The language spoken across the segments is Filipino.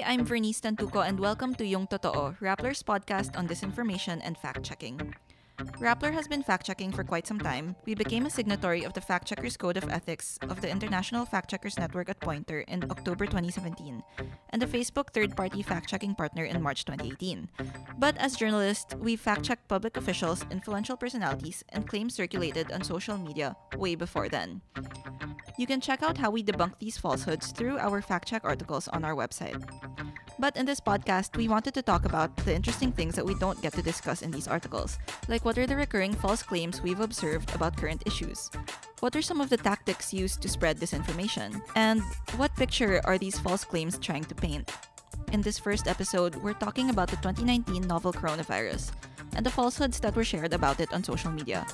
Hi, I'm Vernice Tantuco and welcome to Yung Totoo, Rappler's podcast on disinformation and fact-checking. Rappler has been fact-checking for quite some time. We became a signatory of the Fact Checkers Code of Ethics of the International Fact Checkers Network at Pointer in October 2017, and a Facebook third-party fact-checking partner in March 2018. But as journalists, we fact-checked public officials, influential personalities, and claims circulated on social media way before then. You can check out how we debunk these falsehoods through our fact-check articles on our website. But in this podcast, we wanted to talk about the interesting things that we don't get to discuss in these articles, like what are the recurring false claims we've observed about current issues? What are some of the tactics used to spread disinformation? And what picture are these false claims trying to paint? In this first episode, we're talking about the 2019 novel coronavirus and the falsehoods that were shared about it on social media.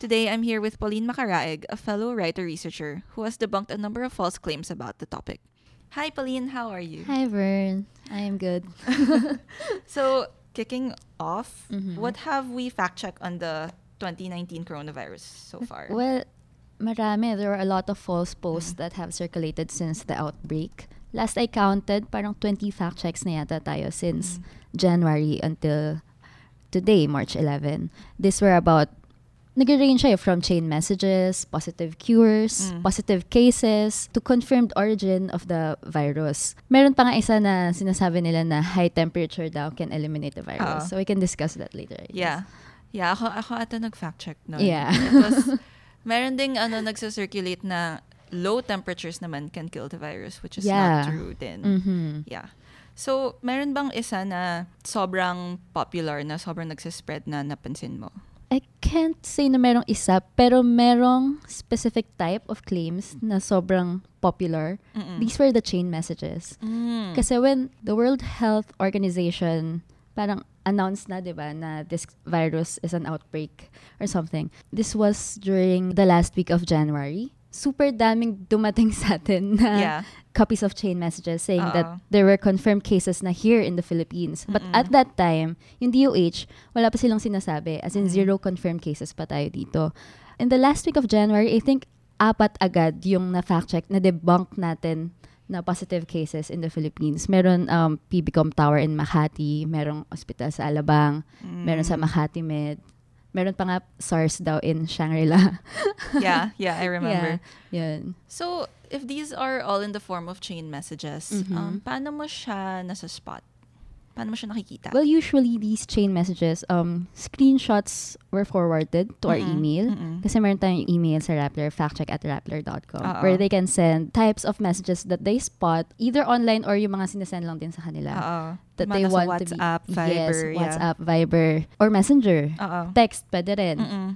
Today, I'm here with Pauline Macaraeg, a fellow writer-researcher who has debunked a number of false claims about the topic. Hi, Pauline. How are you? Hi, Vern. I am good. So, kicking off, Mhm. what have we fact-checked on the 2019 coronavirus so far? Well, marami. There were a lot of false posts Mm. that have circulated since the outbreak. Last I counted, parang 20 fact checks na yata tayo since Mm. January until today, March 11. These were about nag-range siya from chain messages, positive cures, Mm. positive cases, to confirmed origin of the virus. Meron pa nga isa na sinasabi nila na high temperature daw can eliminate the virus. Oo. So we can discuss that later. Yeah. Yeah, ako, ako ata nag-fact-check nun. Yeah. It was, meron ding ano, nagsacirculate na low temperatures naman can kill the virus, which is Yeah. not true din. Mhm. Yeah. So, meron bang isa na sobrang popular, na sobrang nagsispread na napansin mo? I can't say na merong isa, pero merong specific type of claims na sobrang popular. Mm-mm. These were the chain messages. Mm. Kasi when the World Health Organization parang announced na, di ba, na this virus is an outbreak or something. This was during the last week of January. Super daming dumating sa atin na yeah. copies of chain messages saying Oo. that there were confirmed cases na here in the Philippines. But Mm-mm. at that time, yung DOH, wala pa silang sinasabi. As in, Mm. zero confirmed cases pa tayo dito. In the last week of January, I think apat agad yung na-fact check, na-debunk natin na positive cases in the Philippines. Meron um, PBCom Tower in Makati, merong hospital sa Alabang, meron sa Mm. Makati Med, meron pa nga SARS daw in Shangri-La. yeah, yeah, I remember. Yeah, yun. So, if these are all in the form of chain messages, Mhm. um, paano mo siya nasa spot? Paano mo siya nakikita? Well, usually these chain messages, um, screenshots were forwarded to our Mm-mm. email. Mm-mm. Kasi meron tayong email sa Rappler, factcheck at rappler.com, where they can send types of messages that they spot, either online or yung mga sinesend lang din sa kanila. Oo. That Mga they want WhatsApp, to be, Viber, yes, yeah. WhatsApp, Viber, or Messenger. Oo. Text, pwede rin. Mm-mm.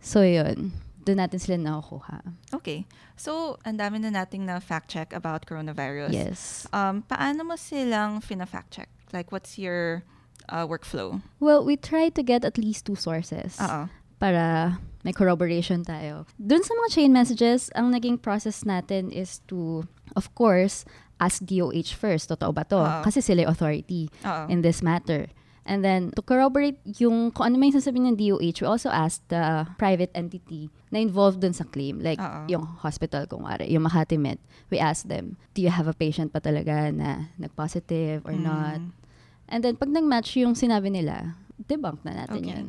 So, yun. Doon natin sila nakukuha. Okay. So, ang dami na nating na fact check about coronavirus. Yes. Um, paano mo silang fina-fact check? Like, what's your uh, workflow? Well, we try to get at least two sources. Oo. para may corroboration tayo. Dun sa mga chain messages, ang naging process natin is to, of course, ask DOH first, totoo ba to? Oo. Kasi sila authority Oo. in this matter. And then, to corroborate yung kung ano may sasabihin ng DOH, we also asked the private entity na involved dun sa claim. Like, Oo. yung hospital, kung wari, yung Makati Med. We asked them, do you have a patient pa talaga na nag-positive or not? Mm. And then, pag nag-match yung sinabi nila, debunk na natin Okay. yun.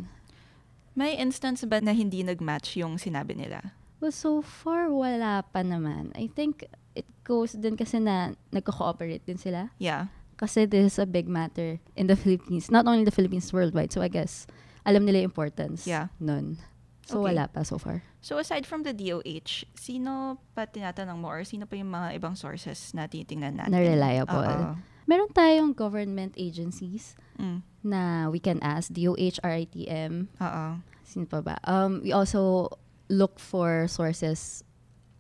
May instance ba na hindi nag-match yung sinabi nila? Well, so far, wala pa naman. I think it goes din kasi na nagko-cooperate din sila. Yeah. Kasi this is a big matter in the Philippines. Not only the Philippines, worldwide. So I guess, alam nila yung importance Yeah. nun. So Okay. wala pa so far. So, aside from the DOH, sino pa tinatanong mo or sino pa yung mga ibang sources na titingnan natin? Na reliable. Oo. Meron tayong government agencies Mm. na we can ask. DOH, RITM, Oo. sino pa ba? Um, we also look for sources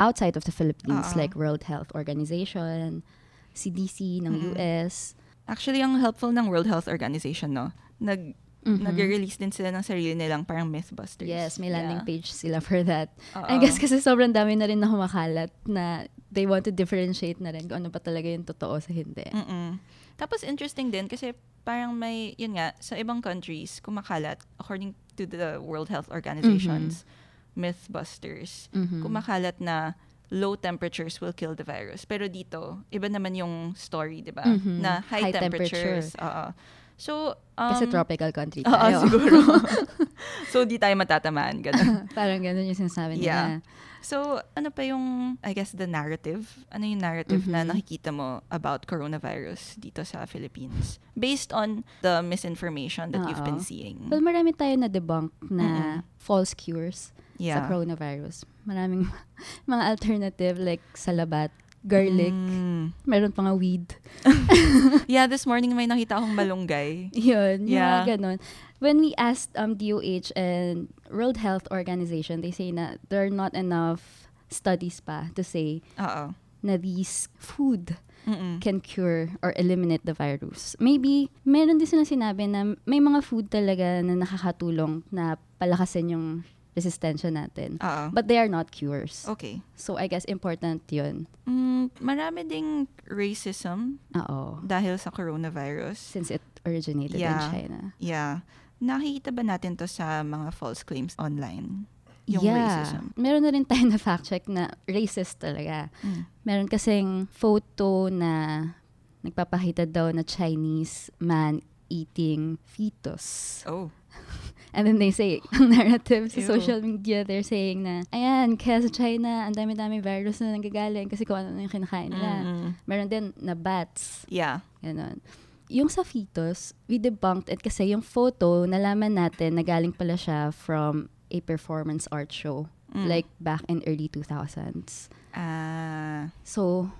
outside of the Philippines Oo. like World Health Organization, CDC ng Mm-mm. US. Actually, ang helpful ng World Health Organization, no? Nag, Mhm. Nag-release din sila ng sarili nilang parang Mythbusters. Yes, may landing Yeah. page sila for that. Oo. I guess kasi sobrang dami na rin na humakalat na they want to differentiate na rin kung ano pa talaga yung totoo sa hindi. Mm-mm. Tapos interesting din kasi parang may, yun nga, sa ibang countries, kumakalat, according to the World Health Organization's Mythbusters, Mhm. kumakalat na low temperatures will kill the virus. Pero dito, iba naman yung story, di ba? Mhm. Na high, High temperatures. Oo. So, um, Kasi tropical country Oo, tayo. siguro. so, di tayo matatamaan. Ganun. Parang ganun yung sinasabi Yeah. nila. So, ano pa yung, I guess, the narrative? Ano yung narrative na Mhm. nakikita mo about coronavirus dito sa Philippines? Based on the misinformation that you've been Oo. seeing. Well, marami tayo na debunk na false cures sa yeah. coronavirus. Maraming mga alternative like salabat, garlic, Mm. meron pa nga weed. Yeah, this morning may nakita akong malunggay. Yun, Yeah. mga ganun. When we asked um, DOH and World Health Organization, they say na there are not enough studies pa to say Oo. na these food Mm-mm. can cure or eliminate the virus. Maybe, meron din silang sinabi na may mga food talaga na nakakatulong na palakasin yung resistensya natin. Oo. But they are not cures. Okay. So, I guess important yun. Mm, marami ding racism Oo. dahil sa coronavirus. Since it originated in Yeah. China. Yeah. Nakikita ba natin to sa mga false claims online? Yung yeah. racism. Meron na rin tayo na fact check na racist talaga. Mm. Meron kasing photo na nagpapakita daw na Chinese man eating fetus. Oh. And then they say, ang narrative sa Ew. social media, they're saying na, ayan, kaya sa China, ang dami-dami virus na nanggagaling kasi kung ano yung kinakain nila. Mm-mm. Meron din na bats. Yeah. Ganon. Yung sa fetus, we debunked it kasi yung photo, nalaman natin na galing pala siya from a performance art show. Mm. Like back in early 2000s. Ah. So,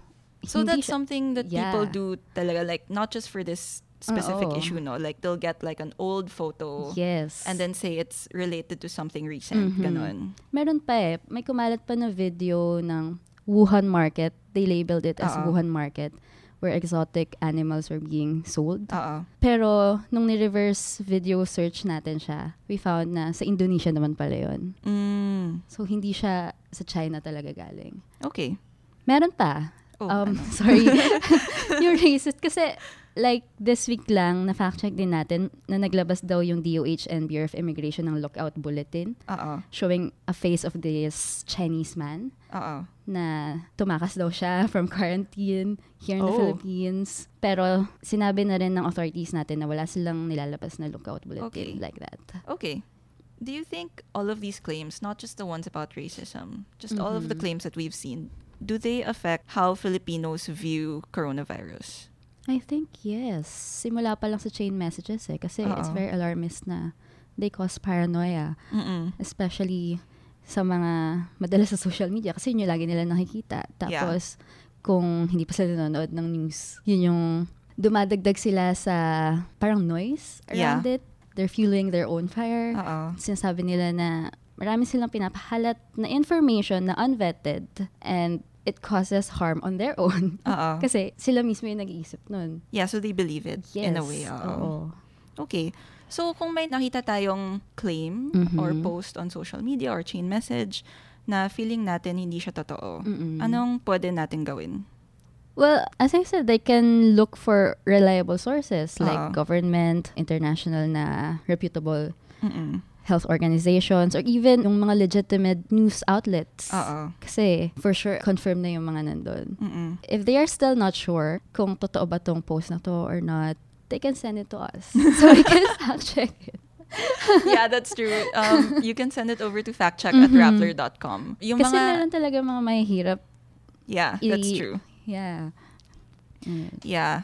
So that's siya- something that Yeah. people do talaga like not just for this specific Oo. issue no like they'll get like an old photo Yes. and then say it's related to something recent Mhm. ganon. Meron pa eh. May kumalat pa na video ng Wuhan Market. They labeled it as Oo. Wuhan Market where exotic animals were being sold. Oo. Pero, nung ni-reverse video search natin siya, we found na sa Indonesia naman pala yun. Mm. So, hindi siya sa China talaga galing. Okay. Meron pa. Oh, um, ano? sorry. yung racist. Kasi, like, this week lang, na-fact-check din natin na naglabas daw yung DOH and Bureau of Immigration ng lookout bulletin Oo. showing a face of this Chinese man Oo. na tumakas daw siya from quarantine here in the Oh. Philippines. Pero sinabi na rin ng authorities natin na wala silang nilalabas na lookout bulletin Okay. like that. Okay. Do you think all of these claims, not just the ones about racism, just all of the claims that we've seen, do they affect how Filipinos view coronavirus? I think yes. Simula pa lang sa chain messages eh. Kasi it's Oo. very alarmist na they cause paranoia. Mm-mm. Especially sa mga madalas sa social media. Kasi yun yung lagi nila nakikita. Tapos, kung hindi pa sila nanonood ng news, yun yung dumadagdag sila sa parang noise around it. They're fueling their own fire. Oo. Sinasabi nila na marami silang pinapahalat na information na unvetted and it causes harm on their own. Kasi sila mismo yung nag-iisip nun. Yeah, so they believe it Yes. in a way. oo. Oo. Okay. So, kung may nakita tayong claim Mhm. or post on social media or chain message na feeling natin hindi siya totoo, Mm-mm. anong pwede natin gawin? Well, as I said, they can look for reliable sources like Oo. government, international na reputable Mm-mm. Health organizations, or even yung mga legitimate news outlets. Oo. Kasi, for sure, confirm na yung mga nandun. Mm-mm. If they are still not sure kung totoo ba tong post na to or not, they can send it to us. so we can fact check it. yeah, that's true. Um, you can send it over to factcheck at Mhm. rappler.com. Yung Kasi mga, meron talaga mga mahihirap. yeah, that's i- true. Yeah. Mm. Yeah.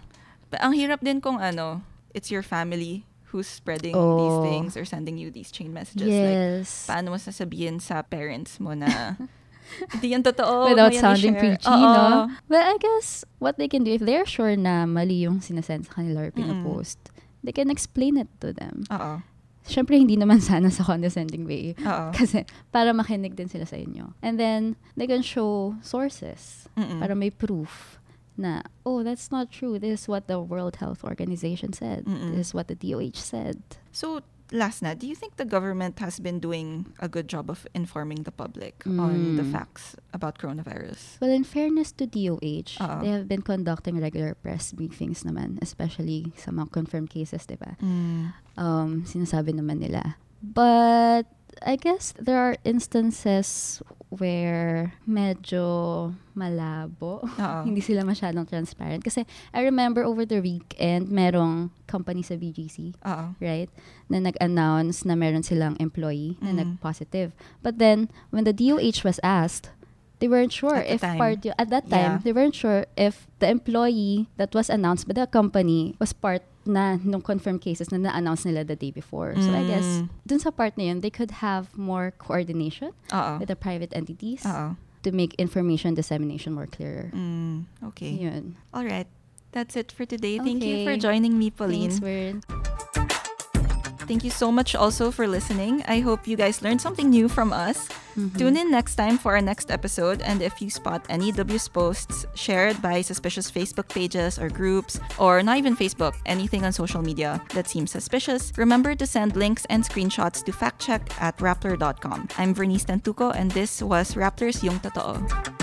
But ang hirap din kung ano, it's your family who's spreading Oh. these things or sending you these chain messages. Like, Yes. paano mo sasabihin sa parents mo na hindi yan totoo. Without sounding i-share." preachy, no? Well, I guess what they can do, if they're sure na mali yung sinasend sa kanila or pinapost, they can explain it to them. Oo. Siyempre, hindi naman sana sa condescending way. Oo. Kasi para makinig din sila sa inyo. And then, they can show sources Mm-mm. para may proof na, oh, that's not true. This is what the World Health Organization said. Mm-mm. This is what the DOH said. So, last na, do you think the government has been doing a good job of informing the public on the Mm. facts about coronavirus? Well, in fairness to DOH, Oo. they have been conducting regular press briefings naman, especially sa mga confirmed cases, di ba? um, sinasabi naman nila. But I guess there are instances where medyo malabo. Hindi sila masyadong transparent. Kasi I remember over the weekend, merong company sa BGC, Oo. right? Na nag-announce na meron silang employee na Mm. nag-positive. But then, when the DOH was asked, they weren't sure At if time. part y- at that time Yeah. they weren't sure if the employee that was announced by the company was part na nung confirmed cases na na-announce nila the day before. So I guess Mm. dun sa part na yun, they could have more coordination Oo. with the private entities Oo. to make information dissemination more clearer. Mm, okay. Yun. All right. That's it for today. Thank you for joining me, Pauline. Thanks, Wern. Thank you so much also for listening. I hope you guys learned something new from us. Mhm. Tune in next time for our next episode. And if you spot any W's posts shared by suspicious Facebook pages or groups, or not even Facebook, anything on social media that seems suspicious, remember to send links and screenshots to factcheck at rappler.com. I'm Vernice Tantuco, and this was Rappler's Yung Totoo.